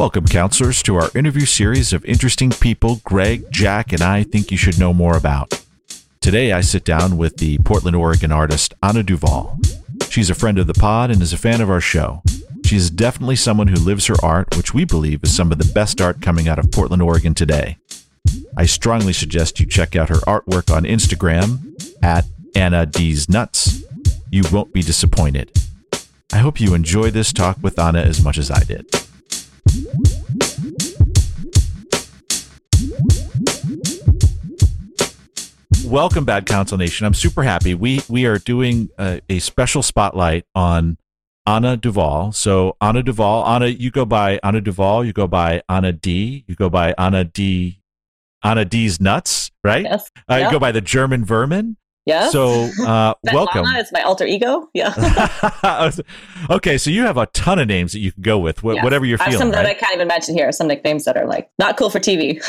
Welcome, counselors, to our interview series of interesting people Greg, Jack, and I think you should know more about. Today, I sit down with the Portland, Oregon artist Anna Duval. She's a friend of the pod and is a fan of our show. She is definitely someone who lives her art, which we believe is some of the best art coming out of Portland, Oregon today. I strongly suggest you check out her artwork on Instagram at Anna D's Nuts. You won't be disappointed. I hope you enjoy this talk with Anna as much as I did. Welcome, Bad Counsel Nation. I'm super happy. We we are doing a, a special spotlight on Anna Duval. So Anna Duval, Anna, you go by Anna Duval. You go by Anna D. You go by Anna D. Anna D's nuts, right? Yes. Uh, Yeah. You go by the German Vermin. Yes. So uh, welcome. Svetlana is my alter ego. Yeah. okay, so you have a ton of names that you can go with, wh- Yes. whatever you're I have some feeling. that I can't even mention here. Some nicknames that are like not cool for TV.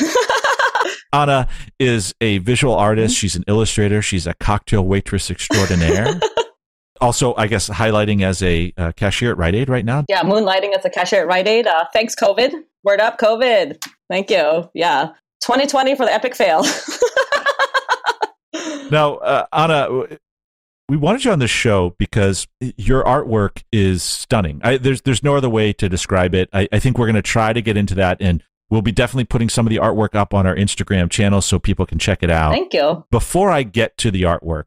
Anna is a visual artist. She's an illustrator. She's a cocktail waitress extraordinaire. also, I guess highlighting as a uh, cashier at Rite Aid right now. yeah, moonlighting as a cashier at Rite Aid. Uh, thanks, COVID. Word up, COVID. Thank you. Yeah. 2020 for the epic fail. Now, uh, Anna, we wanted you on the show because your artwork is stunning. I, there's there's no other way to describe it. I, I think we're going to try to get into that, and we'll be definitely putting some of the artwork up on our Instagram channel so people can check it out. Thank you. Before I get to the artwork,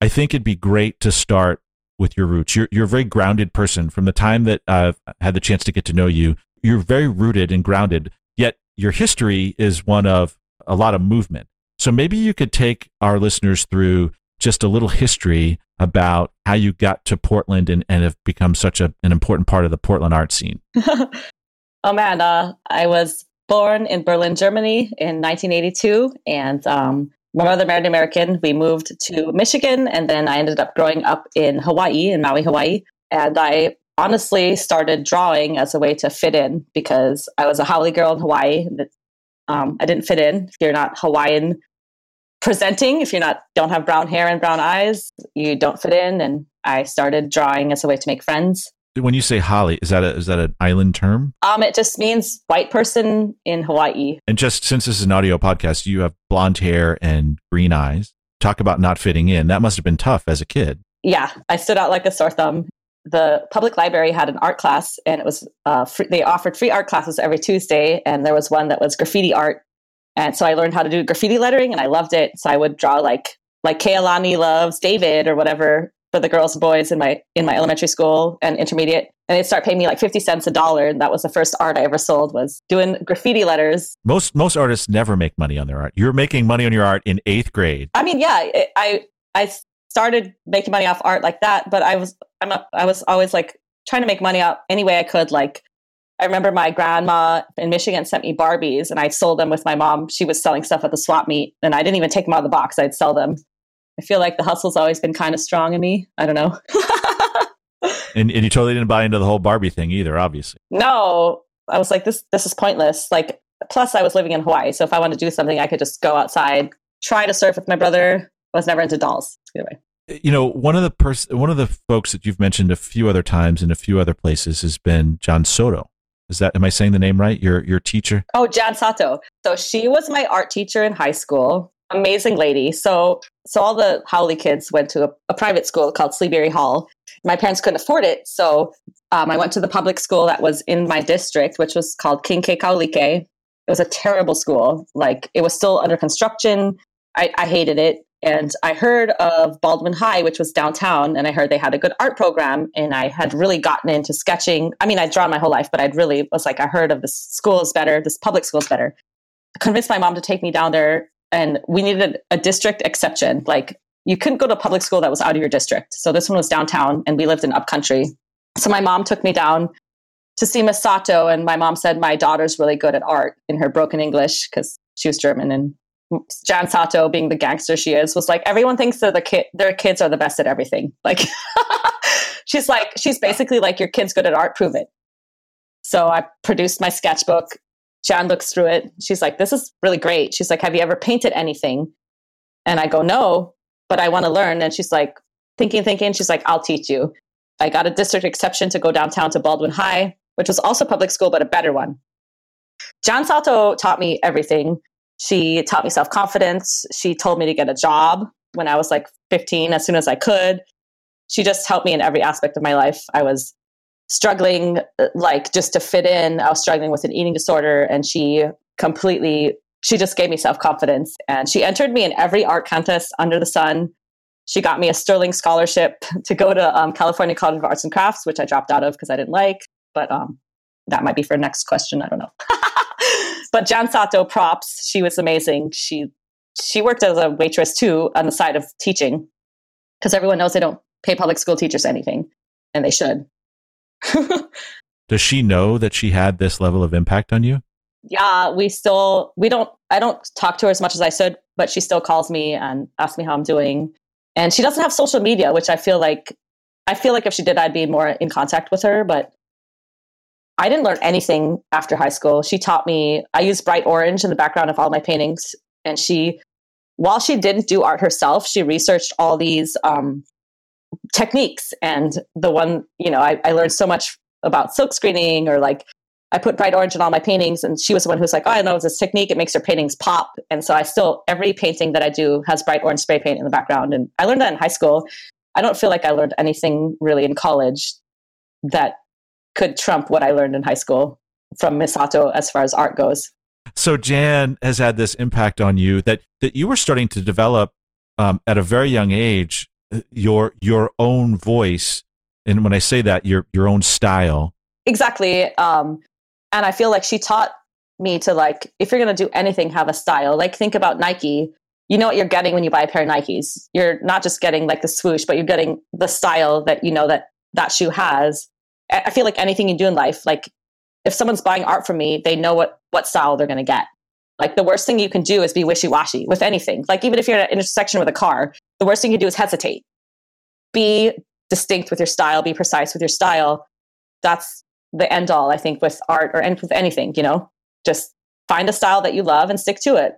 I think it'd be great to start with your roots. You're you're a very grounded person. From the time that I've had the chance to get to know you, you're very rooted and grounded. Yet your history is one of a lot of movement. So maybe you could take our listeners through just a little history about how you got to Portland and, and have become such a, an important part of the Portland art scene. oh man, uh, I was born in Berlin, Germany in 1982, and um, my mother married an American. We moved to Michigan, and then I ended up growing up in Hawaii, in Maui, Hawaii. And I honestly started drawing as a way to fit in because I was a haole girl in Hawaii. it- Um, I didn't fit in. If you're not Hawaiian presenting, if you're not don't have brown hair and brown eyes, you don't fit in. And I started drawing as a way to make friends. When you say Holly, is that a, is that an island term? Um, it just means white person in Hawaii. And just since this is an audio podcast, you have blonde hair and green eyes. Talk about not fitting in. That must have been tough as a kid. Yeah, I stood out like a sore thumb. The public library had an art class, and it was uh, free, they offered free art classes every Tuesday, and there was one that was graffiti art, and so I learned how to do graffiti lettering, and I loved it. So I would draw like like Kealani loves David or whatever for the girls and boys in my in my elementary school and intermediate, and they'd start paying me like fifty cents a dollar, and that was the first art I ever sold was doing graffiti letters. Most most artists never make money on their art. You're making money on your art in eighth grade. I mean, yeah, it, I I started making money off art like that, but I was I'm a, I was always like trying to make money out any way I could. Like I remember my grandma in Michigan sent me Barbies, and I sold them with my mom. She was selling stuff at the swap meet, and I didn't even take them out of the box. I'd sell them. I feel like the hustle's always been kind of strong in me. I don't know. And, and you totally didn't buy into the whole Barbie thing either, obviously. no, I was like this. This is pointless. Like plus, I was living in Hawaii, so if I wanted to do something, I could just go outside, try to surf with my brother. I was never into dolls. Either way. You know, one of the pers- one of the folks that you've mentioned a few other times in a few other places has been John Soto. Is that am I saying the name right? Your your teacher? Oh, Jan Sato. So she was my art teacher in high school. Amazing lady. So so all the haole kids went to a, a private school called Seabury Hall. My parents couldn't afford it, so um, I went to the public school that was in my district, which was called King Kekaulike. It was a terrible school. Like it was still under construction. I, I hated it. And I heard of Baldwin High, which was downtown, and I heard they had a good art program. And I had really gotten into sketching. I mean, I'd drawn my whole life, but I'd really was like, I heard of this school is better, this public school is better. I convinced my mom to take me down there, and we needed a district exception. Like, you couldn't go to a public school that was out of your district. So this one was downtown, and we lived in upcountry. So my mom took me down to see Miss Sato, and my mom said my daughter's really good at art in her broken English because she was German and Jan Sato, being the gangster she is, was like everyone thinks that the kid, their kids are the best at everything. Like she's like she's basically like your kid's good at art, prove it. So I produced my sketchbook. Jan looks through it. She's like, "This is really great." She's like, "Have you ever painted anything?" And I go, "No, but I want to learn." And she's like, thinking, thinking. She's like, "I'll teach you." I got a district exception to go downtown to Baldwin High, which was also public school, but a better one. Jan Sato taught me everything. She taught me self confidence. She told me to get a job when I was like 15 as soon as I could. She just helped me in every aspect of my life. I was struggling, like just to fit in. I was struggling with an eating disorder, and she completely, she just gave me self confidence. And she entered me in every art contest under the sun. She got me a Sterling scholarship to go to um, California College of Arts and Crafts, which I dropped out of because I didn't like. But um, that might be for next question. I don't know. but Jan Sato props. She was amazing. She she worked as a waitress too on the side of teaching because everyone knows they don't pay public school teachers anything, and they should. Does she know that she had this level of impact on you? Yeah, we still we don't I don't talk to her as much as I should, but she still calls me and asks me how I'm doing. And she doesn't have social media, which I feel like I feel like if she did I'd be more in contact with her, but I didn't learn anything after high school. She taught me, I used bright orange in the background of all my paintings. And she, while she didn't do art herself, she researched all these um, techniques. And the one, you know, I, I learned so much about silk screening or like I put bright orange in all my paintings, and she was the one who's like, "Oh, I know this technique; it makes your paintings pop." And so I still every painting that I do has bright orange spray paint in the background, and I learned that in high school. I don't feel like I learned anything really in college that could trump what I learned in high school from Miss Sato as far as art goes. So Jan has had this impact on you that that you were starting to develop um, at a very young age your your own voice, and when I say that, your your own style. Exactly, um, and I feel like she taught me to like if you're going to do anything, have a style. Like think about Nike. You know what you're getting when you buy a pair of Nikes. You're not just getting like the swoosh, but you're getting the style that you know that that shoe has I feel like anything you do in life, like if someone's buying art from me, they know what what style they're going to get. Like the worst thing you can do is be wishy washy with anything. Like even if you're at an intersection with a car, the worst thing you do is hesitate. Be distinct with your style. Be precise with your style. That's the end all, I think, with art or with anything. You know, just find a style that you love and stick to it.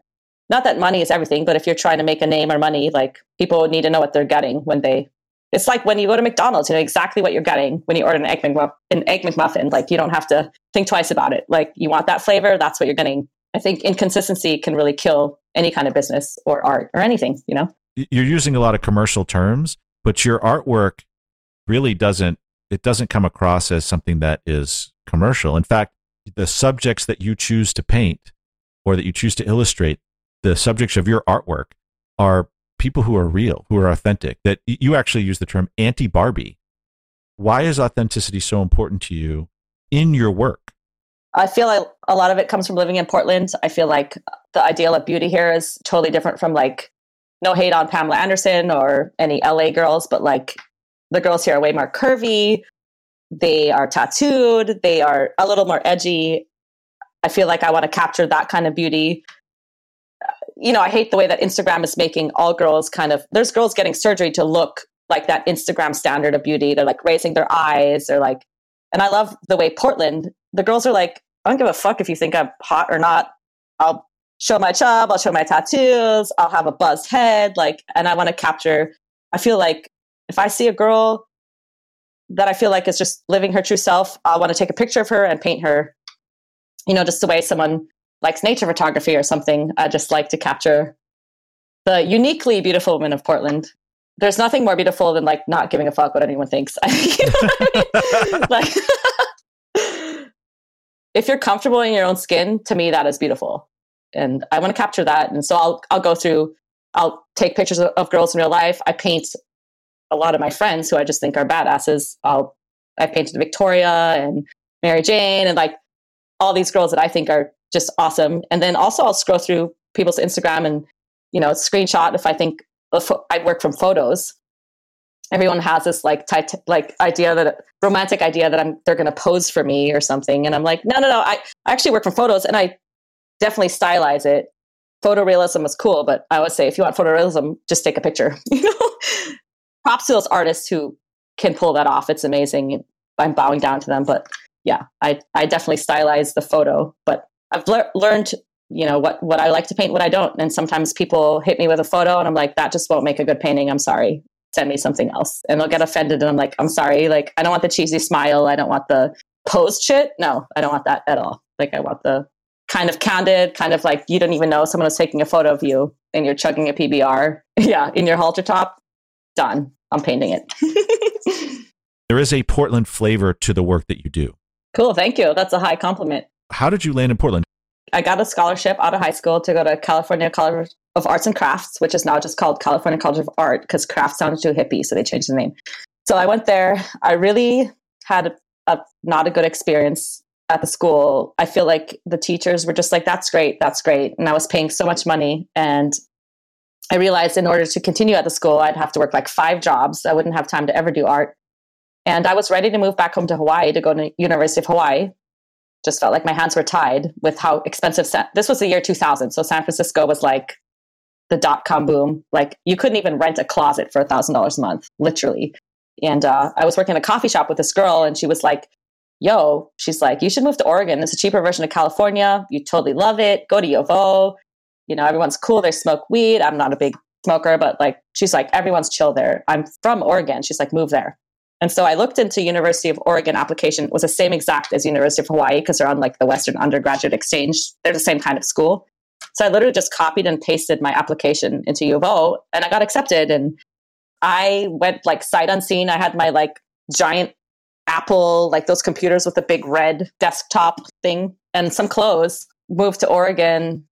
Not that money is everything, but if you're trying to make a name or money, like people need to know what they're getting when they it's like when you go to McDonald's, you know exactly what you're getting when you order an egg, McMuff- an egg McMuffin. Like you don't have to think twice about it. Like you want that flavor, that's what you're getting. I think inconsistency can really kill any kind of business or art or anything, you know? You're using a lot of commercial terms, but your artwork really doesn't it doesn't come across as something that is commercial. In fact, the subjects that you choose to paint or that you choose to illustrate, the subjects of your artwork are people who are real, who are authentic. That you actually use the term anti Barbie. Why is authenticity so important to you in your work? I feel like a lot of it comes from living in Portland. I feel like the ideal of beauty here is totally different from like no hate on Pamela Anderson or any LA girls, but like the girls here are way more curvy. They are tattooed. They are a little more edgy. I feel like I want to capture that kind of beauty you know, I hate the way that Instagram is making all girls kind of, there's girls getting surgery to look like that Instagram standard of beauty. They're like raising their eyes. They're like, and I love the way Portland, the girls are like, I don't give a fuck if you think I'm hot or not. I'll show my chub, I'll show my tattoos, I'll have a buzzed head. Like, and I want to capture, I feel like if I see a girl that I feel like is just living her true self, I want to take a picture of her and paint her, you know, just the way someone likes nature photography or something, I just like to capture the uniquely beautiful women of Portland. There's nothing more beautiful than like not giving a fuck what anyone thinks. you know I mean? like, if you're comfortable in your own skin, to me that is beautiful, and I want to capture that. And so I'll I'll go through. I'll take pictures of, of girls in real life. I paint a lot of my friends who I just think are badasses. I'll I painted Victoria and Mary Jane and like all these girls that I think are just awesome. And then also I'll scroll through people's Instagram and, you know, screenshot if I think I work from photos. Everyone has this like tit- like idea that romantic idea that I'm they're going to pose for me or something, and I'm like, no, no, no. I, I actually work from photos, and I definitely stylize it. Photorealism is cool, but I would say if you want photorealism, just take a picture. You know, props to those artists who can pull that off. It's amazing. I'm bowing down to them, but yeah, I I definitely stylize the photo, but I've le- learned, you know, what what I like to paint, what I don't. And sometimes people hit me with a photo, and I'm like, that just won't make a good painting. I'm sorry. Send me something else, and they'll get offended, and I'm like, I'm sorry. Like, I don't want the cheesy smile. I don't want the posed shit. No, I don't want that at all. Like, I want the kind of candid, kind of like you don't even know someone was taking a photo of you and you're chugging a PBR. Yeah, in your halter top. Done. I'm painting it. there is a Portland flavor to the work that you do. Cool. Thank you. That's a high compliment. How did you land in Portland? I got a scholarship out of high school to go to California College of Arts and Crafts, which is now just called California College of Art because craft sounded too hippie, so they changed the name. So I went there. I really had a, a, not a good experience at the school. I feel like the teachers were just like, "That's great, that's great," and I was paying so much money, and I realized in order to continue at the school, I'd have to work like five jobs. I wouldn't have time to ever do art. And I was ready to move back home to Hawaii to go to University of Hawaii. Just felt like my hands were tied with how expensive. San- this was the year 2000, so San Francisco was like the dot com boom. Like you couldn't even rent a closet for a thousand dollars a month, literally. And uh, I was working in a coffee shop with this girl, and she was like, "Yo," she's like, "You should move to Oregon. It's a cheaper version of California. You totally love it. Go to U of O. You know, everyone's cool. They smoke weed. I'm not a big smoker, but like, she's like, everyone's chill there. I'm from Oregon. She's like, move there. And so I looked into University of Oregon application. It was the same exact as University of Hawaii because they're on like the Western Undergraduate Exchange. They're the same kind of school. So I literally just copied and pasted my application into U of O and I got accepted. And I went like sight unseen. I had my like giant Apple, like those computers with the big red desktop thing and some clothes. Moved to Oregon,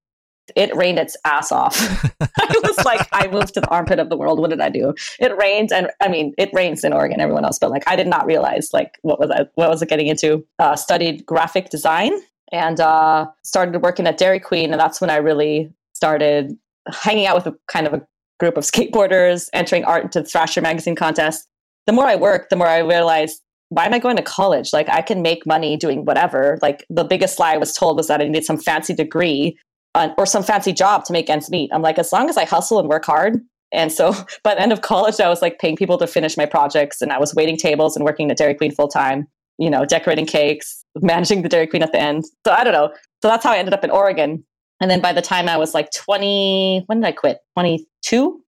it rained its ass off. I was like, I moved to the armpit of the world. What did I do? It rained, and I mean, it rains in Oregon, everyone else, but like, I did not realize like what was I what was I getting into? Uh, studied graphic design and uh, started working at Dairy Queen, and that's when I really started hanging out with a kind of a group of skateboarders, entering art into the Thrasher magazine contest. The more I worked, the more I realized why am I going to college? Like I can make money doing whatever. Like the biggest lie I was told was that I needed some fancy degree uh, or some fancy job to make ends meet. I'm like, as long as I hustle and work hard. And so by the end of college, I was like paying people to finish my projects and I was waiting tables and working at Dairy Queen full time, you know, decorating cakes, managing the Dairy Queen at the end. So I don't know. So that's how I ended up in Oregon. And then by the time I was like 20, when did I quit? 22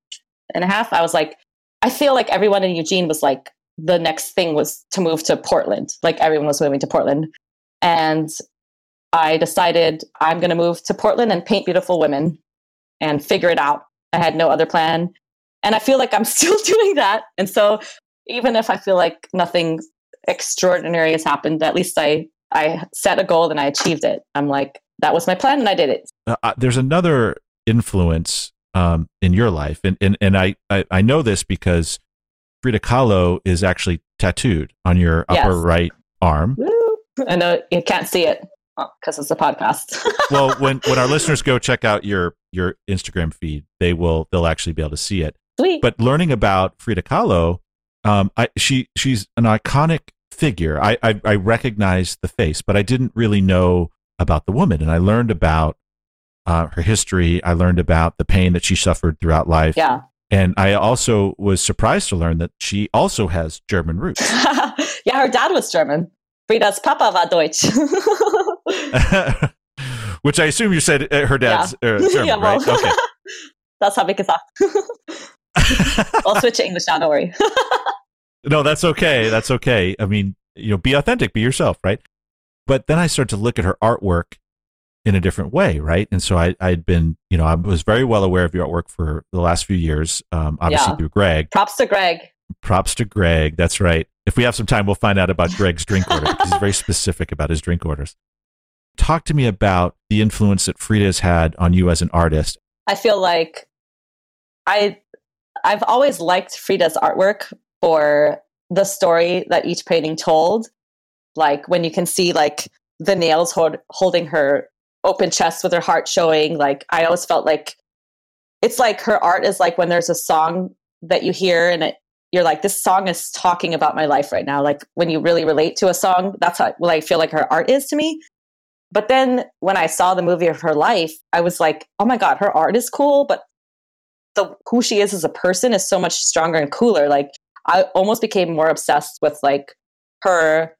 and a half. I was like, I feel like everyone in Eugene was like, the next thing was to move to Portland. Like everyone was moving to Portland. And I decided I'm going to move to Portland and paint beautiful women and figure it out. I had no other plan. And I feel like I'm still doing that. And so even if I feel like nothing extraordinary has happened, at least I, I set a goal and I achieved it. I'm like, that was my plan and I did it. Uh, uh there's another influence um, in your life. And, and, and I, I, I, know this because Frida Kahlo is actually tattooed on your upper yes. right arm. Woo. I know you can't see it because it's a podcast. well, when when our listeners go check out your your Instagram feed, they will they'll actually be able to see it. Sweet. But learning about Frida Kahlo, um, I, she she's an iconic figure. I, I I recognize the face, but I didn't really know about the woman, and I learned about uh, her history. I learned about the pain that she suffered throughout life. Yeah. And I also was surprised to learn that she also has German roots. yeah, her dad was German. Frida's Papa war Deutsch. Which I assume you said uh, her dad's yeah. uh, German, yeah, well, right? Okay. Das habe ich gesagt. I'll switch to English now, don't worry. no, that's okay. That's okay. I mean, you know, be authentic, be yourself, right? But then I started to look at her artwork in a different way, right? And so I, I'd been, you know, I was very well aware of your artwork for the last few years, um, obviously yeah. through Greg. Props to Greg. Props to Greg. That's right. If we have some time, we'll find out about Greg's drink order because he's very specific about his drink orders. Talk to me about the influence that Frida has had on you as an artist. I feel like I I've always liked Frida's artwork for the story that each painting told. Like when you can see like the nails hold, holding her open chest with her heart showing. Like I always felt like it's like her art is like when there's a song that you hear and it you're like this song is talking about my life right now. Like when you really relate to a song that's how well, i feel like her art is to me. But then when i saw the movie of her life i was like oh my god her art is cool but the who she is as a person is so much stronger and cooler. Like i almost became more obsessed with like her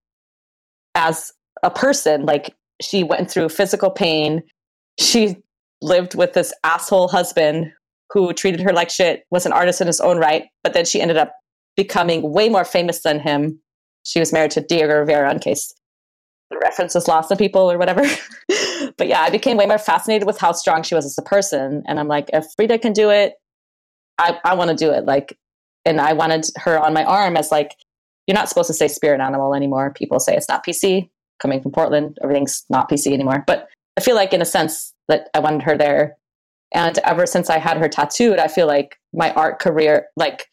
as a person. Like she went through physical pain. She lived with this asshole husband who treated her like shit was an artist in his own right but then she ended up becoming way more famous than him. She was married to Diego Rivera, in case the reference is lost on people or whatever. but yeah, I became way more fascinated with how strong she was as a person. And I'm like, if Frida can do it, I, I want to do it. Like, and I wanted her on my arm as like, you're not supposed to say spirit animal anymore. People say it's not PC. Coming from Portland, everything's not PC anymore. But I feel like, in a sense, that I wanted her there. And ever since I had her tattooed, I feel like my art career, like,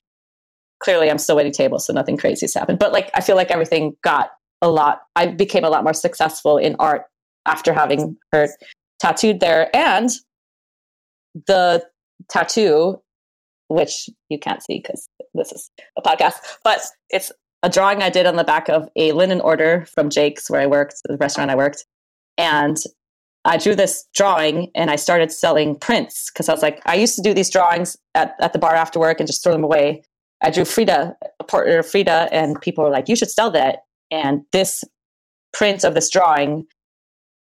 clearly I'm still waiting tables, so nothing crazy has happened. But like, I feel like everything got a lot. I became a lot more successful in art after having her tattooed there. And the tattoo, which you can't see because this is a podcast, but it's a drawing I did on the back of a linen order from Jake's, where I worked, the restaurant I worked. And I drew this drawing and I started selling prints because I was like, I used to do these drawings at, at the bar after work and just throw them away. I drew Frida, a portrait of Frida, and people were like, you should sell that. And this print of this drawing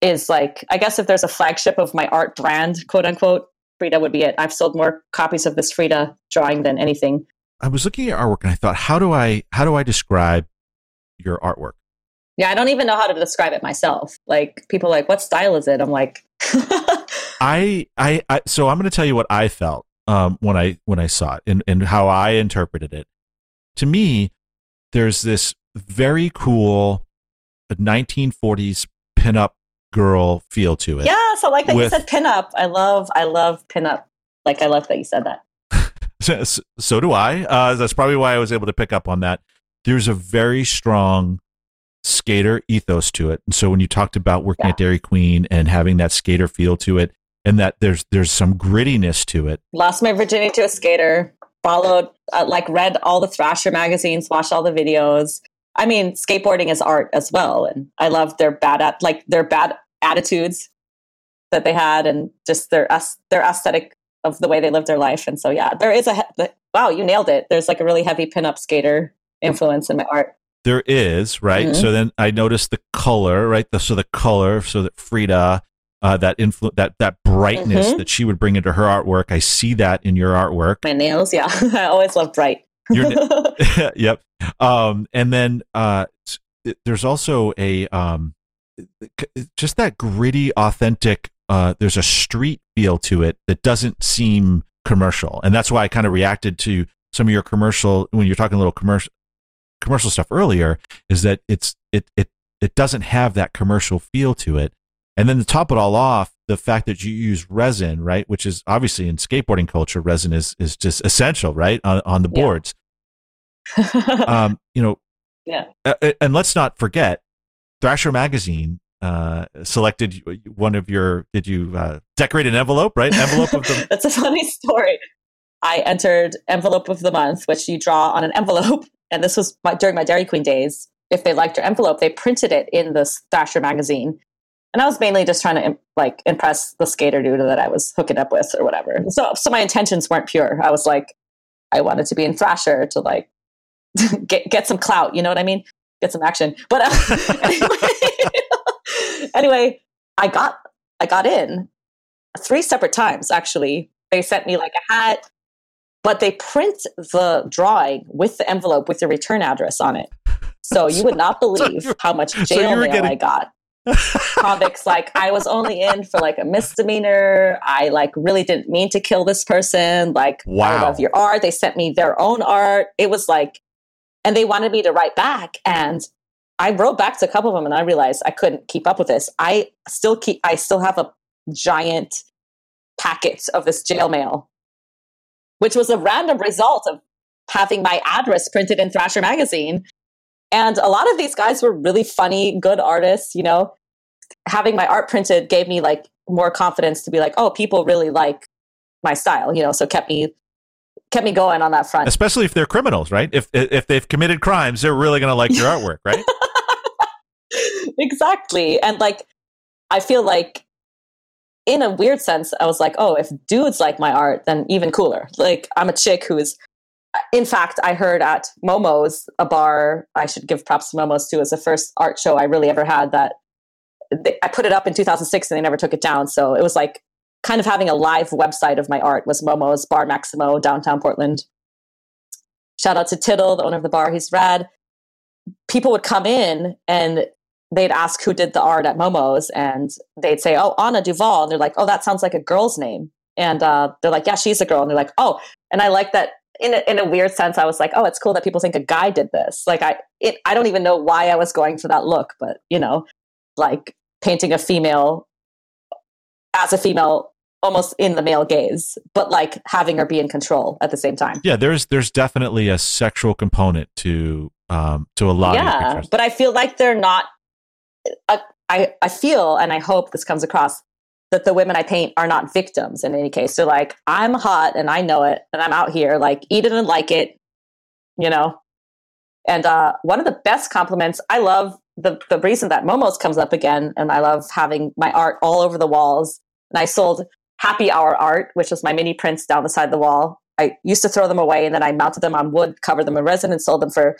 is like, I guess if there's a flagship of my art brand, quote unquote, Frida would be it. I've sold more copies of this Frida drawing than anything. I was looking at artwork and I thought, how do I how do I describe your artwork? Yeah, I don't even know how to describe it myself. Like people like, what style is it? I'm like I, I I so I'm going to tell you what I felt um, when I when I saw it and, and how I interpreted it. To me, there's this very cool 1940s pinup girl feel to it. Yes, I like that with, you said pinup. I love I love pinup. Like I love that you said that. so, so, do I. Uh, that's probably why I was able to pick up on that. There's a very strong skater ethos to it. And so when you talked about working yeah. at Dairy Queen and having that skater feel to it, and that there's there's some grittiness to it. Lost my virginity to a skater. Followed, uh, like, read all the Thrasher magazines, watched all the videos. I mean, skateboarding is art as well, and I love their bad at like their bad attitudes that they had, and just their their aesthetic of the way they lived their life. And so, yeah, there is a he- wow, you nailed it. There's like a really heavy pinup skater influence in my art. There is right. Mm-hmm. So then I noticed the color, right? The, so the color, so that Frida uh, that influ- that that brightness mm-hmm. that she would bring into her artwork. I see that in your artwork. My nails, yeah, I always love bright. yep. Um, and then uh, there's also a um, just that gritty, authentic. Uh, there's a street feel to it that doesn't seem commercial, and that's why I kind of reacted to some of your commercial when you're talking a little commercial commercial stuff earlier. Is that it's it it it doesn't have that commercial feel to it and then to top it all off, the fact that you use resin, right, which is obviously in skateboarding culture, resin is is just essential, right, on, on the boards. Um, you know, yeah. and let's not forget, Thrasher magazine uh, selected one of your. Did you uh, decorate an envelope? Right, envelope of the. That's a funny story. I entered envelope of the month, which you draw on an envelope, and this was my, during my Dairy Queen days. If they liked your envelope, they printed it in the Thrasher magazine and I was mainly just trying to like impress the skater dude that I was hooking up with or whatever. So, so my intentions weren't pure. I was like, I wanted to be in Thrasher to like get get some clout. You know what I mean? Get some action. But uh, anyway, anyway, I got I got in three separate times. Actually, they sent me like a hat, but they print the drawing with the envelope with the return address on it. So you would not believe how much jail so mail getting- I got convicts like i was only in for like a misdemeanor. I like really didn't mean to kill this person. Like wow. i love your art. They sent me their own art. It was like and they wanted me to write back. And i wrote back to a couple of them and i realized i couldn't keep up with this. I still keep i still have a giant packet of this jail mail which was a random result of having my address printed in thrasher magazine and a lot of these guys were really funny, good artists, you know. Having my art printed gave me like more confidence to be like, oh, people really like my style, you know, so kept me kept me going on that front. Especially if they're criminals, right? If if they've committed crimes, they're really going to like your artwork, right? exactly. And like I feel like in a weird sense, I was like, oh, if dudes like my art, then even cooler. Like I'm a chick who is in fact, I heard at Momo's, a bar I should give props to Momo's too, as the first art show I really ever had that they, I put it up in 2006 and they never took it down. So it was like kind of having a live website of my art was Momo's Bar Maximo, downtown Portland. Shout out to Tittle, the owner of the bar. He's rad. People would come in and they'd ask who did the art at Momo's, and they'd say, "Oh, Anna Duval," and they're like, "Oh, that sounds like a girl's name," and uh, they're like, "Yeah, she's a girl," and they're like, "Oh," and I like that. In a, in a weird sense, I was like, "Oh, it's cool that people think a guy did this." Like, I it, I don't even know why I was going for that look, but you know, like painting a female as a female almost in the male gaze, but like having her be in control at the same time. Yeah, there's there's definitely a sexual component to um to a lot yeah, but I feel like they're not. Uh, I I feel and I hope this comes across that the women I paint are not victims in any case. They're like, I'm hot and I know it, and I'm out here like eat it and like it, you know. And uh, one of the best compliments I love the the reason that Momo's comes up again, and I love having my art all over the walls. And I sold happy hour art, which was my mini prints down the side of the wall. I used to throw them away and then I mounted them on wood, covered them in resin, and sold them for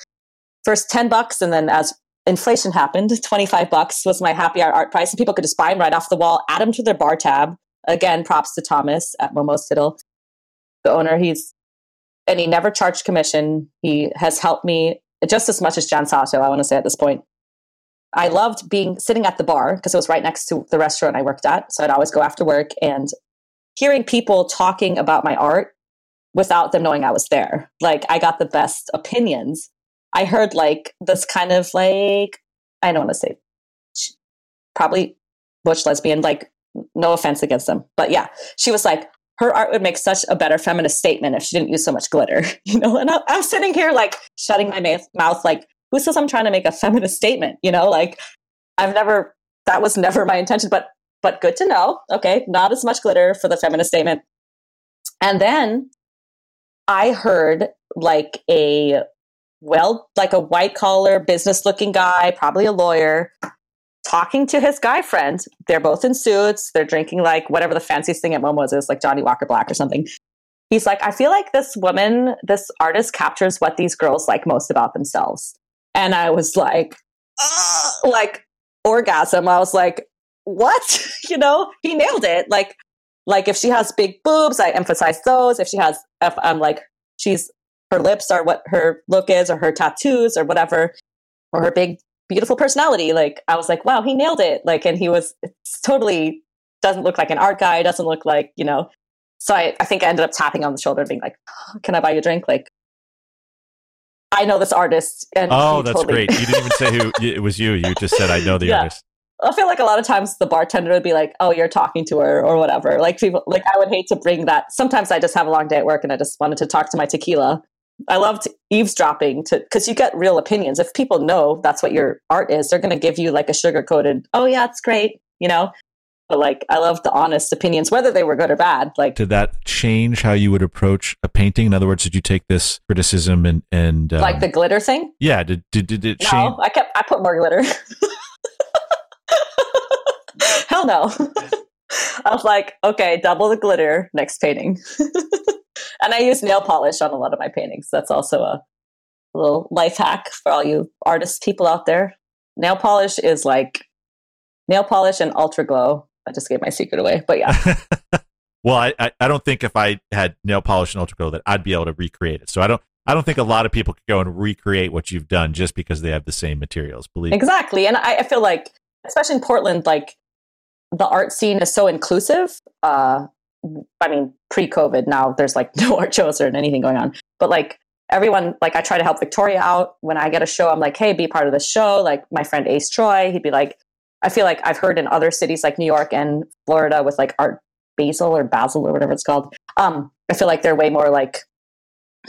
first 10 bucks. And then as inflation happened, 25 bucks was my happy hour art price. And people could just buy them right off the wall, add them to their bar tab. Again, props to Thomas at Momo's Fiddle, the owner. He's, and he never charged commission. He has helped me just as much as Jan Sato, I want to say at this point. I loved being sitting at the bar because it was right next to the restaurant I worked at. So I'd always go after work and hearing people talking about my art without them knowing I was there. Like I got the best opinions. I heard like this kind of like I don't want to say probably butch lesbian like no offense against them. But yeah, she was like her art would make such a better feminist statement if she didn't use so much glitter, you know? And I, am sitting here like shutting my ma- mouth like who says I'm trying to make a feminist statement, you know? Like I've never that was never my intention, but but good to know. Okay, not as much glitter for the feminist statement. And then I heard like a well, like a white collar business looking guy, probably a lawyer, talking to his guy friend. They're both in suits. They're drinking like whatever the fanciest thing at Momo's is, like Johnnie Walker Black or something. He's like, I feel like this woman, this artist captures what these girls like most about themselves. And I was like, like orgasm. I was like, what? you know, he nailed it. Like, like if she has big boobs, I emphasize those. If she has, if I'm like, she's her lips are what her look is, or her tattoos, or whatever, or her big beautiful personality. Like I was like, wow, he nailed it. Like, and he was totally doesn't look like an art guy. Doesn't look like you know. So I, I think I ended up tapping on the shoulder, being like, oh, "Can I buy you a drink?" Like, I know this artist. And oh, that's totally- great. You didn't even say who it was. You. You just said, "I know the yeah. artist." I feel like a lot of times the bartender would be like, "Oh, you're talking to her" or whatever. Like people, like I would hate to bring that. Sometimes I just have a long day at work and I just wanted to talk to my tequila. I loved eavesdropping to because you get real opinions. If people know that's what your art is, they're going to give you like a sugar coated. Oh yeah, it's great, you know. But like, I love the honest opinions, whether they were good or bad. Like, did that change how you would approach a painting? In other words, did you take this criticism and and um, like the glitter thing? Yeah. Did did did it no, change? I kept I put more glitter. Hell no. I was like, okay, double the glitter next painting. and I use nail polish on a lot of my paintings. That's also a little life hack for all you artist people out there. Nail polish is like nail polish and ultra glow. I just gave my secret away, but yeah. well, I, I don't think if I had nail polish and ultra glow that I'd be able to recreate it. So I don't I don't think a lot of people could go and recreate what you've done just because they have the same materials. Believe exactly, me. and I, I feel like especially in Portland, like the art scene is so inclusive. Uh, I mean, pre-COVID, now there's like no art shows or anything going on, but like everyone, like I try to help Victoria out when I get a show. I'm like, hey, be part of the show. Like my friend Ace Troy, he'd be like, I feel like I've heard in other cities like New York and Florida with like Art Basel or Basil or whatever it's called. Um, I feel like they're way more like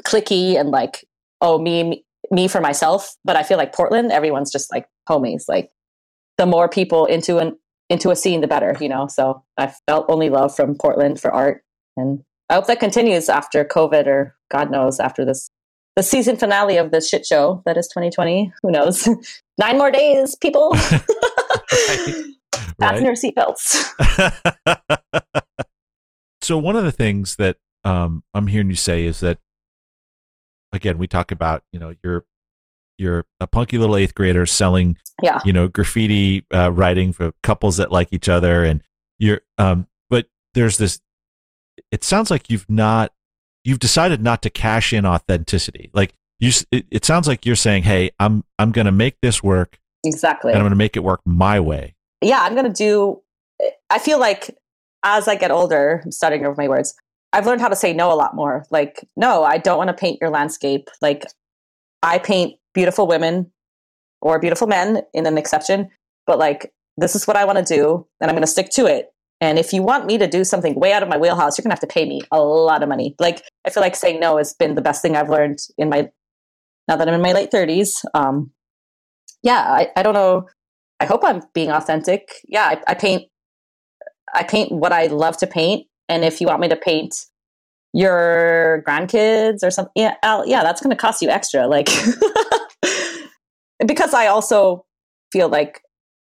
clicky and like, oh, me, me for myself. But I feel like Portland, everyone's just like homies. Like the more people into an into a scene, the better, you know. So I felt only love from Portland for art, and I hope that continues after COVID or God knows after this the season finale of this shit show that is 2020. Who knows? Nine more days, people. right. Fasten your seatbelts. so one of the things that um, I'm hearing you say is that again we talk about you know you're you're a punky little eighth grader selling yeah. you know graffiti uh, writing for couples that like each other and you're um but there's this it sounds like you've not you've decided not to cash in authenticity like you it, it sounds like you're saying hey i'm i'm going to make this work exactly. and I'm going to make it work my way. yeah, I'm going to do. I feel like as I get older, I'm starting over my words. I've learned how to say no a lot more. Like, no, I don't want to paint your landscape. Like, I paint beautiful women or beautiful men in an exception, but like, this is what I want to do, and I'm going to stick to it. And if you want me to do something way out of my wheelhouse, you're going to have to pay me a lot of money. Like, I feel like saying no has been the best thing I've learned in my, now that I'm in my late 30s. Um, yeah, I, I don't know. I hope I'm being authentic. Yeah, I, I paint I paint what I love to paint, and if you want me to paint your grandkids or something, yeah, I'll, yeah, that's going to cost you extra. Like, because I also feel like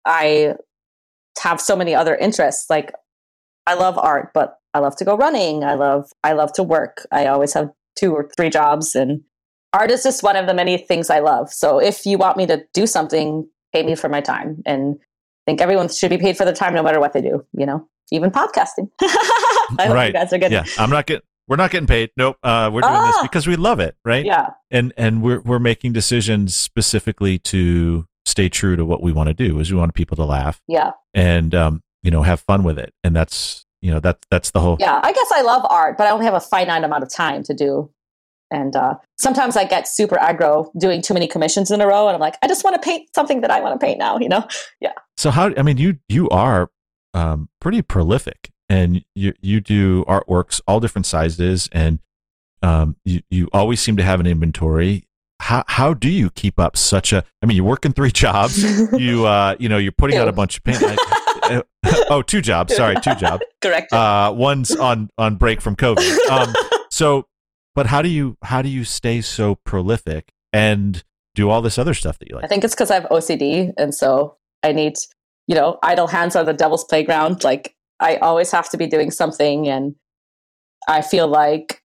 I have so many other interests. Like, I love art, but I love to go running. I love I love to work. I always have two or three jobs, and art is just one of the many things I love. So, if you want me to do something, pay me for my time and I think everyone should be paid for their time no matter what they do, you know, even podcasting. I hope Right. you guys are getting Yeah, I'm not getting. We're not getting paid. Nope. Uh, we're doing this Ah! because we love it, right? Yeah. And and we're we're making decisions specifically to stay true to what we want to do. Is we want people to laugh Yeah. and um, you know have fun with it, and that's you know that that's the whole. Yeah. I guess I love art, but I only have a finite amount of time to do. And uh, sometimes I get super aggro doing too many commissions in a row. And I'm like, I just want to paint something that I want to paint now, you know? Yeah. So how? I mean, you you are um, pretty prolific, and you you do artworks all different sizes, and um, you you always seem to have an inventory. How how do you keep up such a? I mean, you're working three jobs. you uh you know you're putting out a bunch of paint. oh, two jobs. Sorry, two jobs. Correct. Uh, one's on on break from COVID. Um, so, but how do you how do you stay so prolific and do all this other stuff that you like? I think it's because I have OCD, and so I need, you know, idle hands are the devil's playground. Like I always have to be doing something, and I feel like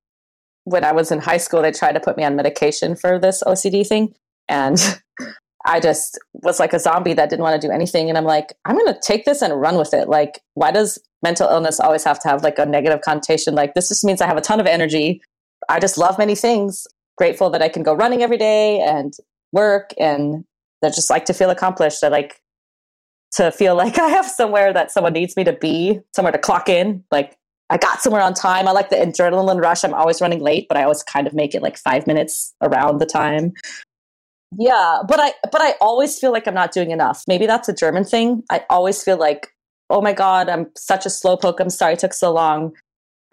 when I was in high school, they tried to put me on medication for this OCD thing, and I just was like a zombie that didn't want to do anything. And I'm like, I'm going to take this and run with it. Like, why does mental illness always have to have like a negative connotation? Like, this just means I have a ton of energy. I just love many things. Grateful that I can go running every day and work and I just like to feel accomplished. I like to feel like I have somewhere that someone needs me to be, somewhere to clock in. Like I got somewhere on time. I like the adrenaline rush. I'm always running late, but I always kind of make it like five minutes around the time. Yeah, but I but I always feel like I'm not doing enough. Maybe that's a German thing. I always feel like, oh my god, I'm such a slowpoke. I'm sorry it took so long.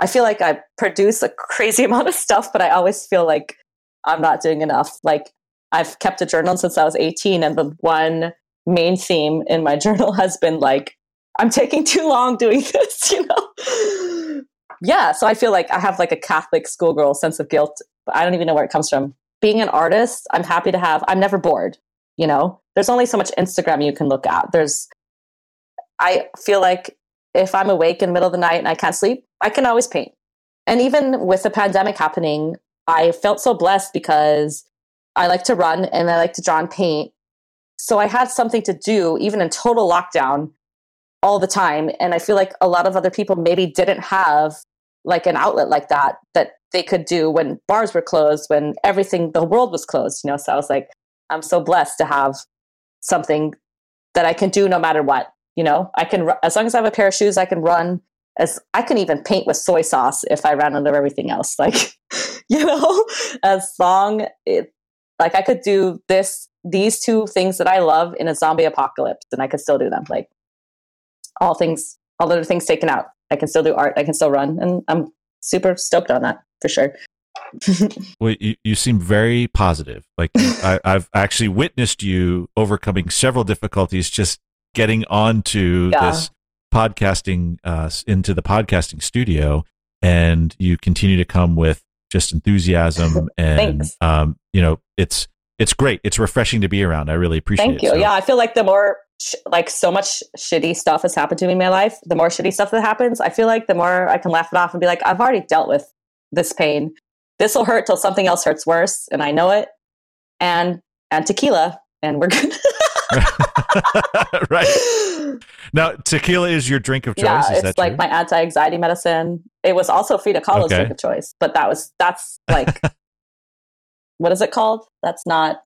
I feel like I produce a crazy amount of stuff, but I always feel like I'm not doing enough. Like I've kept a journal since I was 18, and the one main theme in my journal has been like, I'm taking too long doing this, you know? Yeah, so I feel like I have like a Catholic schoolgirl sense of guilt, but I don't even know where it comes from. Being an artist, I'm happy to have, I'm never bored, you know? There's only so much Instagram you can look at. There's, I feel like if I'm awake in the middle of the night and I can't sleep, I can always paint. And even with the pandemic happening, I felt so blessed because I like to run and I like to draw and paint. So I had something to do even in total lockdown all the time. And I feel like a lot of other people maybe didn't have like an outlet like that that they could do when bars were closed, when everything, the world was closed, you know. So I was like, I'm so blessed to have something that I can do no matter what. You know, I can, as long as I have a pair of shoes, I can run. As I can even paint with soy sauce if I ran out of everything else. Like, you know, as long it, like I could do this, these two things that I love in a zombie apocalypse, and I could still do them. Like all things, all other things taken out, I can still do art. I can still run, and I'm super stoked on that for sure. Well, you, you seem very positive. Like I, I've actually witnessed you overcoming several difficulties just getting onto Yeah. this podcasting uh, into the podcasting studio, and you continue to come with just enthusiasm and um, you know it's it's great. It's refreshing to be around. I really appreciate Thank it. you. So- Yeah, I feel like the more sh- like so much shitty stuff has happened to me in my life, the more shitty stuff that happens, I feel like the more I can laugh it off and be like, I've already dealt with this pain. This will hurt till something else hurts worse, and I know it. And and tequila, and we're good. right now, tequila is your drink of choice. yeah, is it's like true? my anti-anxiety medicine. It was also Frida Kahlo's Okay. drink of choice, but that was that's like what is it called? That's not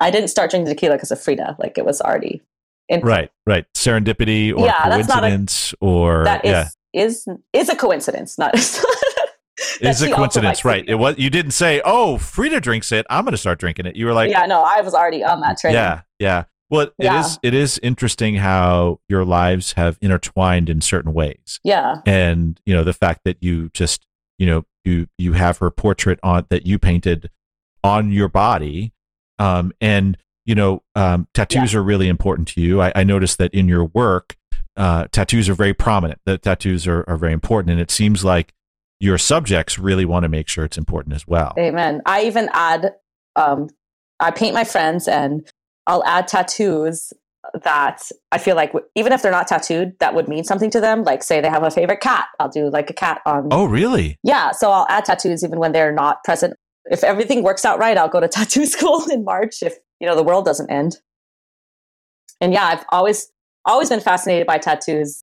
I didn't start drinking tequila because of Frida. Like it was already in Right, right. Serendipity or Yeah, that's not a- coincidence or that is yeah, is is a coincidence, not is a coincidence, right? It was you didn't say, "Oh, Frida drinks it. I'm going to start drinking it." You were like, yeah, no, I was already on that train. Yeah, yeah. Well, it Yeah. is it is interesting how your lives have intertwined in certain ways. yeah, And, you know, the fact that you just, you know, you you have her portrait on that you painted on your body. Um and, you know, um tattoos are really important to you. I, I noticed that in your work, uh tattoos are very prominent. The tattoos are, are very important. And it seems like your subjects really want to make sure it's important as well. Amen. I even add, um, I paint my friends and I'll add tattoos that I feel like, w- even if they're not tattooed, that would mean something to them. Like, say they have a favorite cat, I'll do like a cat on. Oh, really? Yeah. So I'll add tattoos even when they're not present. If everything works out right, I'll go to tattoo school in March if, you know, the world doesn't end. And yeah, I've always, always been fascinated by tattoos.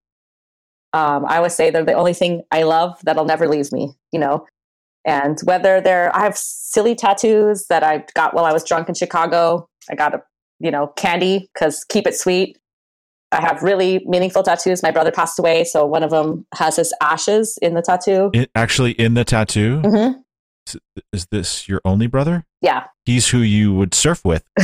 Um, I always say they're the only thing I love that'll never leave me, you know. And whether they're, I have silly tattoos that I got while I was drunk in Chicago. I got a, you know, candy because keep it sweet. I have really meaningful tattoos. My brother passed away, so one of them has his ashes in the tattoo. It, actually in the tattoo, hmm is this your only brother? Yeah. He's who you would surf with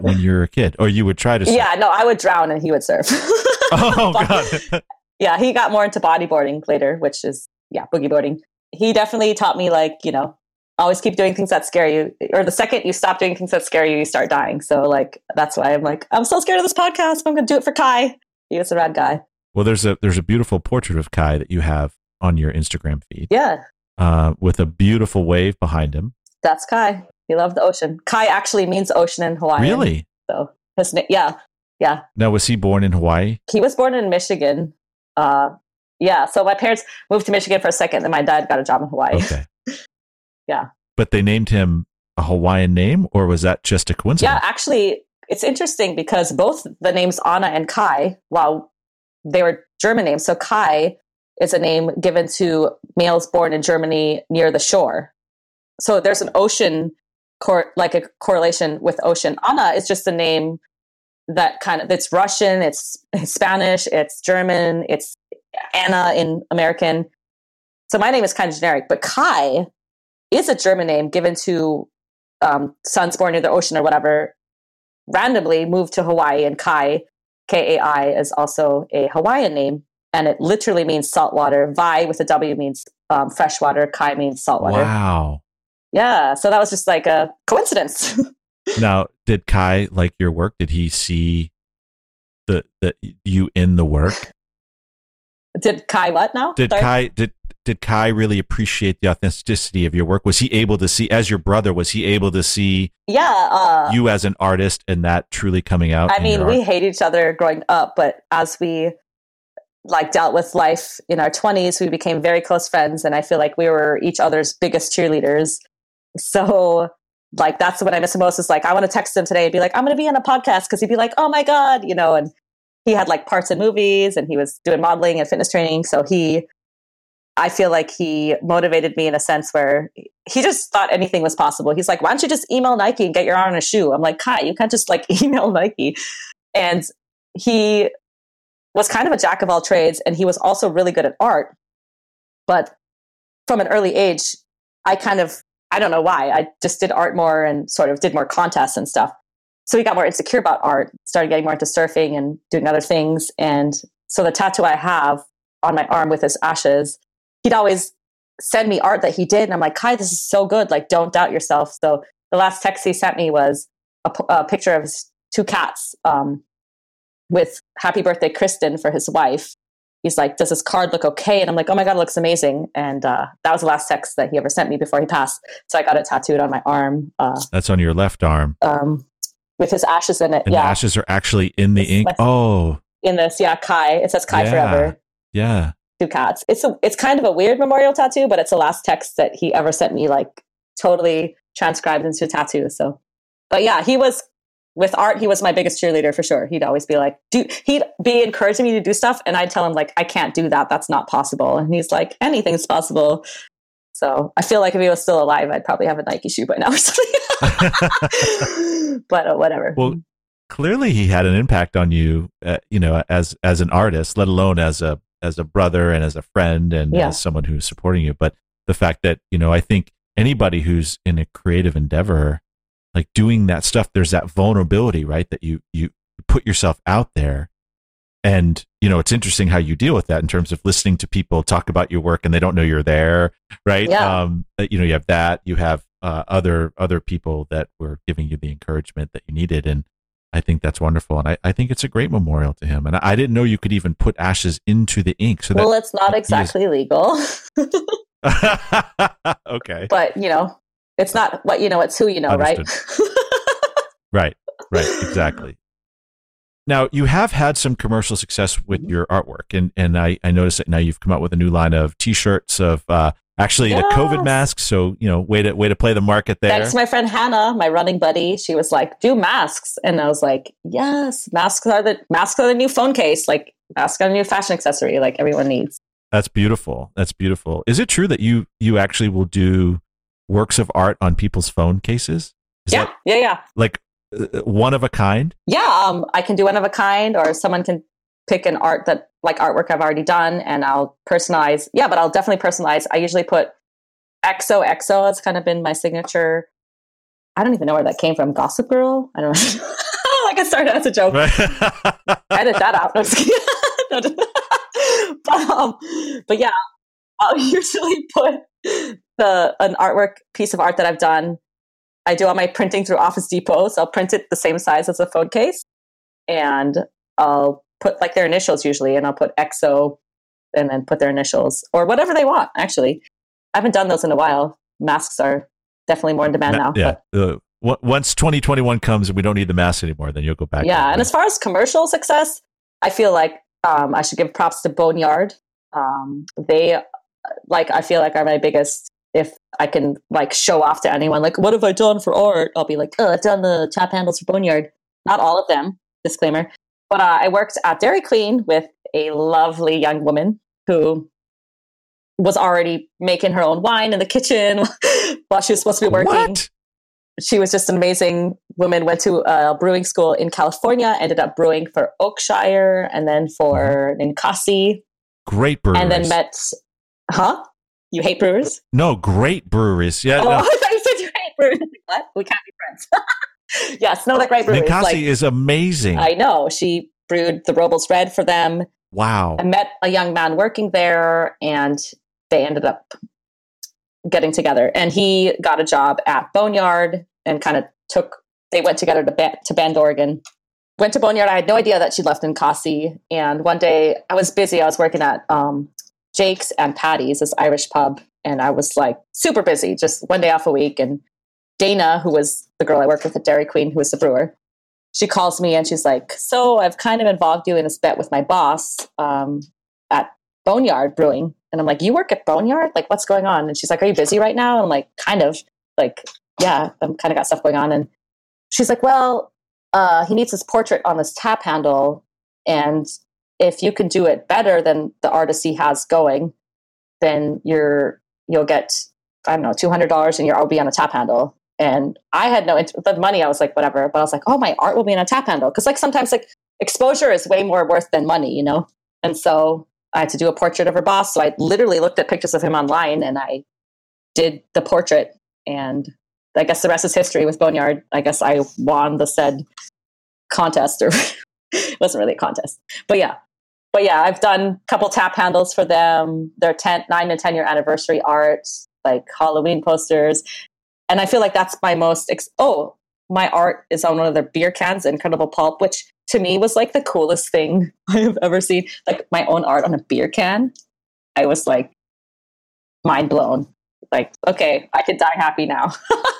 when you're a kid, or you would try to surf. yeah, no, I would drown and he would surf. Oh god. yeah, he got more into bodyboarding later, which is yeah, boogie boarding. He definitely taught me like, you know, always keep doing things that scare you. Or the second you stop doing things that scare you, you start dying. So like that's why I'm like, I'm so scared of this podcast, but I'm gonna do it for Kai. He was a rad guy. well, there's a there's a beautiful portrait of Kai that you have on your Instagram feed, Yeah, uh, with a beautiful wave behind him. that's Kai. He loved the ocean. Kai actually means ocean in Hawaii. Really? So his na- yeah, yeah. Now, was he born in Hawaii? He was born in Michigan. Uh yeah. So my parents moved to Michigan for a second, and my dad got a job in Hawaii. Okay. Yeah. But they named him a Hawaiian name, or was that just a coincidence? Yeah, actually, it's interesting because both the names Anna and Kai, while they were German names, so Kai is a name given to males born in Germany near the shore. So there's an ocean, cor- like a correlation with ocean. Anna is just a name that kind of it's Russian, it's, Spanish, it's German, it's Anna in American. So my name is kind of generic, but Kai is a German name given to um, sons born near the ocean or whatever randomly moved to Hawaii, and Kai, K A I, is also a Hawaiian name, and it literally means salt water. Wai with a W means um, freshwater. Kai means saltwater. Wow. Yeah, so that was just like a coincidence. Now, did Kai like your work? Did he see the the you in the work? Did Kai what now? Did Sorry? Kai did did Kai really appreciate the authenticity of your work? Was he able to see as your brother? Was he able to see Yeah. Uh, you as an artist and that truly coming out? I mean, we art? hated each other growing up, but as we like dealt with life in our 20s, we became very close friends and I feel like we were each other's biggest cheerleaders. So like that's what I miss the most is like I want to text him today and be like, I'm gonna be on a podcast because he'd be like, Oh my God, you know, and he had like parts in movies and he was doing modeling and fitness training. So he I feel like he motivated me in a sense where he just thought anything was possible. He's like, why don't you just email Nike and get your arm in a shoe? I'm like, Kai, you can't just like email Nike. And he was kind of a jack of all trades and he was also really good at art. But from an early age, I kind of, I don't know why, I just did art more and sort of did more contests and stuff. So he got more insecure about art, started getting more into surfing and doing other things. And so the tattoo I have on my arm with his ashes, he'd always send me art that he did. And I'm like, Kai, this is so good. Like, don't doubt yourself. So the last text he sent me was a, p- a picture of his two cats um, with happy birthday, Kristen, for his wife. He's like, does this card look okay? And I'm like, oh my God, it looks amazing. And uh, that was the last text that he ever sent me before he passed. So I got it tattooed on my arm uh, That's on your left arm. um, with his ashes in it. And yeah. the ashes are actually in the It's ink. Oh, in this, yeah, Kai. It says Kai Yeah. forever. yeah. two cats. It's a, it's kind of a weird memorial tattoo, but it's the last text that he ever sent me, like totally transcribed into a tattoo. So, but yeah, he was with art. He was my biggest cheerleader for sure. He'd always be like, do he'd be encouraging me to do stuff, and I'd tell him like, I can't do that. That's not possible. And he's like, anything's possible. So I feel like if he was still alive, I'd probably have a Nike shoe by now or something. but uh, whatever. Well, clearly he had an impact on you, uh, you know, as as an artist, let alone as a as a brother and as a friend and Yeah. as someone who's supporting you. But the fact that you know, I think anybody who's in a creative endeavor, like doing that stuff, there's that vulnerability, right? That you you put yourself out there. And you know it's interesting how you deal with that in terms of listening to people talk about your work and they don't know you're there, right? Yeah. Um, uh, you know you have that. You have uh, other other people that were giving you the encouragement that you needed, and I think that's wonderful, and I, I think it's a great memorial to him. And I, I didn't know you could even put ashes into the ink. So well, it's not he is- exactly legal, okay, but you know, it's not what you know, it's who you know, right? right, right, exactly. Now you have had some commercial success with Mm-hmm. your artwork, and and I I noticed that now you've come out with a new line of T-shirts of uh, actually the COVID Yes. masks. So you know, way to way to play the market there. Thanks to my friend Hannah, my running buddy. She was like, "Do masks," and I was like, "Yes, masks are the masks are the new phone case. Like masks are the new fashion accessory. Like everyone needs." That's beautiful. That's beautiful. Is it true that you you actually will do works of art on people's phone cases? Is yeah, that yeah, yeah, like uh, one of a kind? yeah. Um, I can do one of a kind, or someone can pick an art that like artwork I've already done, and I'll personalize. Yeah, but I'll definitely personalize. I usually put XOXO. It's kind of been my signature. I don't even know where that came from. Gossip Girl. I don't know. like I started as a joke. edit that out. No. But, um, but yeah, I'll usually put the an artwork piece of art that I've done. I do all my printing through Office Depot, so I'll print it the same size as a phone case, and I'll put like their initials usually, and I'll put XO, and then put their initials or whatever they want. Actually, I haven't done those in a while. Masks are definitely more in demand now. yeah. Uh, once 2021 comes and we don't need the mask anymore, then you'll go back. yeah and as far as commercial success i feel like um, i should give props to boneyard um, they like i feel like are my biggest if i can like show off to anyone like what have i done for art i'll be like oh i've done the tap handles for boneyard not all of them disclaimer but uh, i worked at dairy queen with a lovely young woman who was already making her own wine in the kitchen while she was supposed to be working What? she was just an amazing woman. Went to a brewing school in California, ended up brewing for Oakshire and then for Ninkasi, Great breweries. and then met. Huh? You hate brewers? no, great breweries. Yeah. oh, no. I thought you said you hate brewers. what? We can't be friends. yes, no, they're great brewers. Ninkasi Like, is amazing. I know she brewed the Robles Red for them. wow. I met a young man working there, and they ended up getting together. And he got a job at Boneyard and kind of took. They went together to ba- to Bend, Oregon. Went to Boneyard. I had no idea that she left Ninkasi. And one day I was busy. I was working at um, Jake's and Patty's, this Irish pub, and I was like super busy, just one day off a week. And Dana, who was the girl I worked with at Dairy Queen, who was the brewer, she calls me and she's like, "So I've kind of involved you in this bet with my boss um, at Boneyard Brewing." And I'm like, "You work at Boneyard? Like, what's going on?" And she's like, "Are you busy right now?" And I'm like, "Kind of." Like, yeah, I'm kind of got stuff going on. And she's like, "Well, uh, he needs his portrait on this tap handle, and if you can do it better than the artist he has going, then you're you'll get I don't know two hundred dollars, and you'll be on a tap handle." And I had no the money. I was like, whatever. But I was like, oh, my art will be on a tap handle because like sometimes like exposure is way more worth than money, you know. And so I had to do a portrait of her boss. So I literally looked at pictures of him online and I did the portrait. And I guess the rest is history with Boneyard. I guess I won the said contest, or it wasn't really a contest, but yeah. But yeah, I've done a couple tap handles for them. Their 10, nine and ten year anniversary art, like Halloween posters, and I feel like that's my most. Ex- oh, my art is on one of their beer cans, Incredible Pulp, which to me was like the coolest thing I have ever seen. Like my own art on a beer can. I was like mind blown. Like, okay, I could die happy now.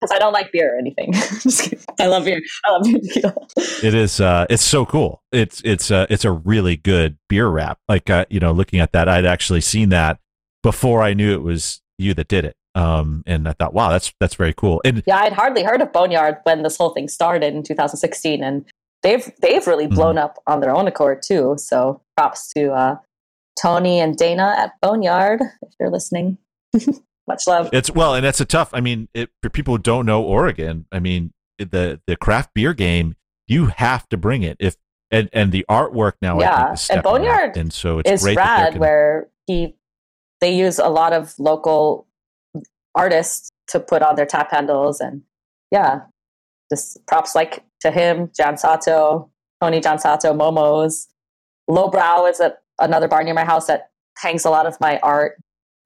Because I don't like beer or anything. I love beer. I love beer tequila. It is. Uh, it's so cool. It's it's uh, it's a really good beer wrap. Like uh, you know, looking at that, I'd actually seen that before I knew it was you that did it. Um, and I thought, wow, that's that's very cool. And Yeah, I'd hardly heard of Boneyard when this whole thing started in 2016, and they've they've really blown up on their own accord too. So props to uh, Tony and Dana at Boneyard, if you're listening. Much love. It's well, and it's a tough. I mean, it, for people who don't know Oregon, I mean, the the craft beer game, you have to bring it. If and and the artwork now, yeah, and Boneyard, and so it's is great rad can, where he they use a lot of local artists to put on their tap handles, and yeah, just props like to him, John Sato, Tony John Sato, Momo's. Lowbrow is a, another bar near my house that hangs a lot of my art.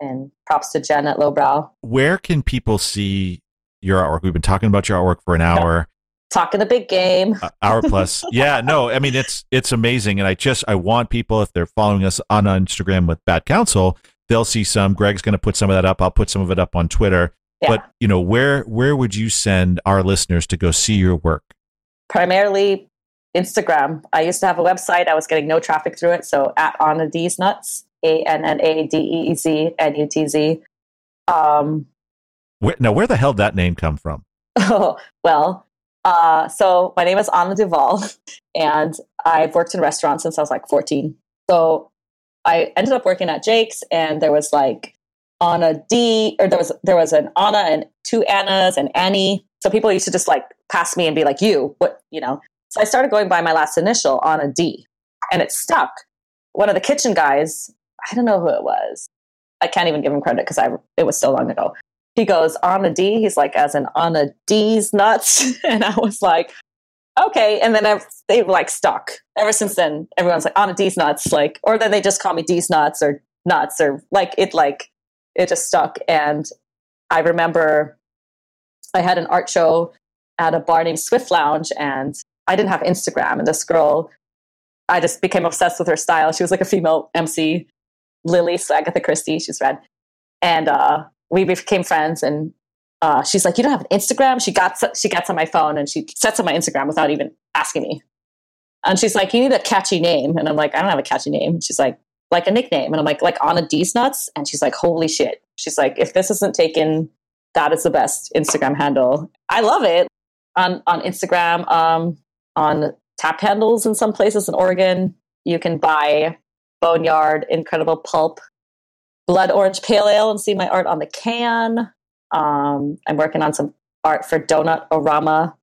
And props to Jen at Lowbrow. Where can people see your artwork? We've been talking about your artwork for an hour. Talking the big game. uh, hour plus. yeah, no, I mean it's it's amazing, and I just I want people if they're following us on Instagram with Bad Counsel, they'll see some. Greg's going to put some of that up. I'll put some of it up on Twitter. Yeah. But you know, where where would you send our listeners to go see your work? Primarily Instagram. I used to have a website. I was getting no traffic through it. So at Anna D's Nuts, A N N A D E E Z N U T Z. Um, where, now, where the hell did that name come from? Oh, well, uh, so my name is Anna Duval, and I've worked in restaurants since I was like 14. So I ended up working at Jake's, and there was like Anna D, or there was there was an Anna and two Annas and Annie. So people used to just like pass me and be like, "You, what, you know?" So I started going by my last initial Anna D, and it stuck. One of the kitchen guys, I don't know who it was. I can't even give him credit because I it was so long ago. He goes Anna D. He's like, as an Anna D's nuts, and I was like, okay. And then I've, they like stuck. Ever since then, everyone's like Anna D's nuts, like, or then they just call me D's nuts or nuts or like it like it just stuck. And I remember I had an art show at a bar named Swift Lounge, and I didn't have Instagram, and this girl, I just became obsessed with her style. She was like a female MC, Lily, so Agatha Christie. She's red, and uh, we became friends. And uh, she's like, "You don't have an Instagram?" She got she gets on my phone and she sets up my Instagram without even asking me. And she's like, "You need a catchy name," and I'm like, "I don't have a catchy name." And she's like, "Like a nickname," and I'm like, "Like Anna D's nuts," and she's like, "Holy shit!" She's like, "If this isn't taken." That is the best Instagram handle. I love it on on Instagram. Um, on tap handles in some places in Oregon. You can buy Boneyard Incredible Pulp Blood Orange Pale Ale and see my art on the can. Um, I'm working on some art for Donut Orama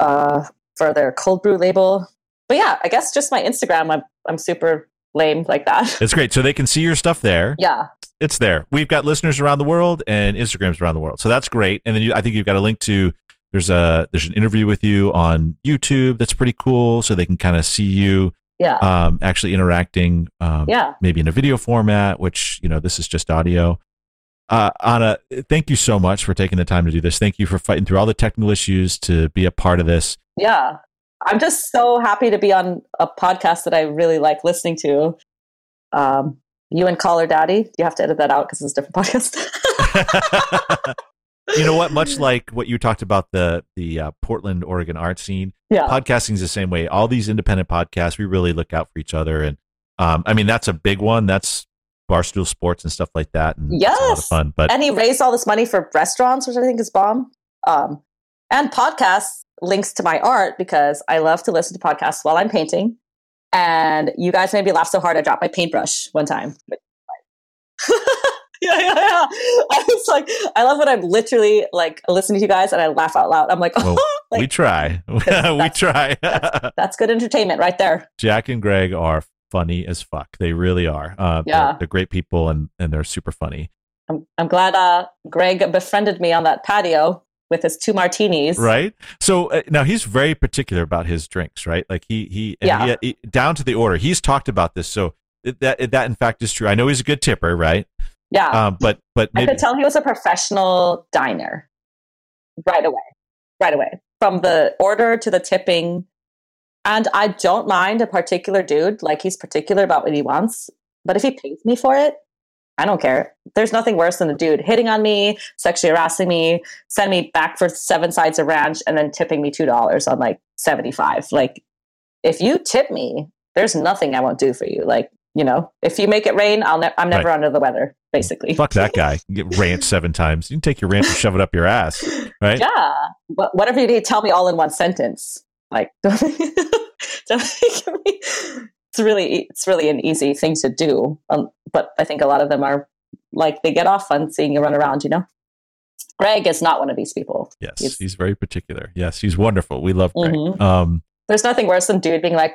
uh, for their cold brew label. But yeah, I guess just my Instagram. I'm I'm super lame like that. It's great. So they can see your stuff there. Yeah. It's there. We've got listeners around the world and Instagrams around the world. So that's great. And then you, I think you've got a link to there's a there's an interview with you on YouTube that's pretty cool, so they can kind of see you. Yeah. Um, actually interacting. Um, yeah. Maybe in a video format, which you know this is just audio. Uh, Anna, thank you so much for taking the time to do this. Thank you for fighting through all the technical issues to be a part of this. Yeah. I'm just so happy to be on a podcast that I really like listening to. Um, you and Call Her Daddy. You have to edit that out because it's a different podcast. you know what? Much like what you talked about the the uh, Portland, Oregon art scene, yeah. podcasting is the same way. All these independent podcasts, we really look out for each other, and um, I mean that's a big one. That's Barstool Sports and stuff like that. And yes, a lot of fun. But and he raised all this money for restaurants, which I think is bomb. Um, and podcasts links to my art because I love to listen to podcasts while I'm painting. And you guys made me laugh so hard I dropped my paintbrush one time. yeah, yeah, yeah. I was like, I love when I'm literally like listening to you guys and I laugh out loud. I'm like, well, like we try, we try. that's, that's, good entertainment right there. Jack and Greg are funny as fuck. They really are. Uh, yeah, they're, they're, great people and and they're super funny. I'm I'm glad uh, Greg befriended me on that patio with his two martinis. Right. So uh, now he's very particular about his drinks. Right. Like he he, yeah. He, he, down to the order. He's talked about this. So that that in fact is true. I know he's a good tipper. Right. Yeah. Um, but but maybe- I could tell he was a professional diner right away. Right away. From the order to the tipping. And I don't mind a particular dude, like he's particular about what he wants. But if he pays me for it, I don't care. There's nothing worse than a dude hitting on me, sexually harassing me, send me back for seven sides of ranch, and then tipping me two dollars on like seventy five. Like, if you tip me, there's nothing I won't do for you. Like, you know, if you make it rain, I'll ne- I'm never right. under the weather. Basically, fuck that guy. Get ranch seven times. You can take your ranch and shove it up your ass, right? Yeah. But whatever you need, tell me all in one sentence. Like, don't, don't me it's really it's really an easy thing to do. Um, but I think a lot of them are like they get off on seeing you run around. You know, Greg is not one of these people. Yes, he's, he's very particular. Yes, he's wonderful. We love Greg. Mhm. Um, There's nothing worse than dude being like,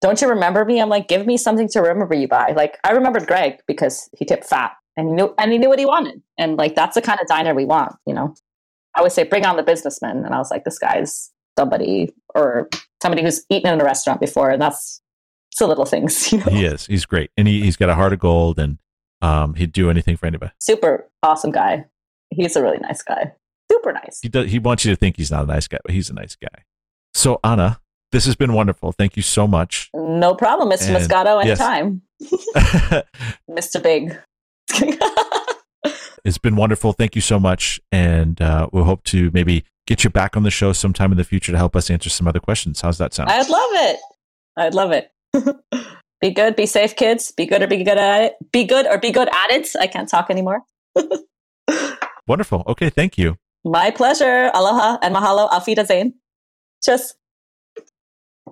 "Don't you remember me?" I'm like, "Give me something to remember you by." Like I remembered Greg because he tipped fat and he knew and he knew what he wanted, and like that's the kind of diner we want. You know, I would say bring on the businessman, and I was like, this guy's somebody or somebody who's eaten in a restaurant before, and that's it's the little things. You know, he is. He's great, and he, he's got a heart of gold, and um, he'd do anything for anybody. super awesome guy. He's a really nice guy. Super nice. He does. He wants you to think he's not a nice guy, but he's a nice guy. So Anna, this has been wonderful. Thank you so much. No problem, Mr. And- Moscato. yes. Mr. Big. it's been wonderful. Thank you so much, and uh, we'll hope to maybe get you back on the show sometime in the future to help us answer some other questions. How's that sound? I'd love it. I'd love it. be good, be safe, kids. Be good or be good at it. Be good or be good at it. I can't talk anymore. Wonderful. Okay, thank you. My pleasure. Aloha and mahalo. Auf Wiedersehen. Tschüss.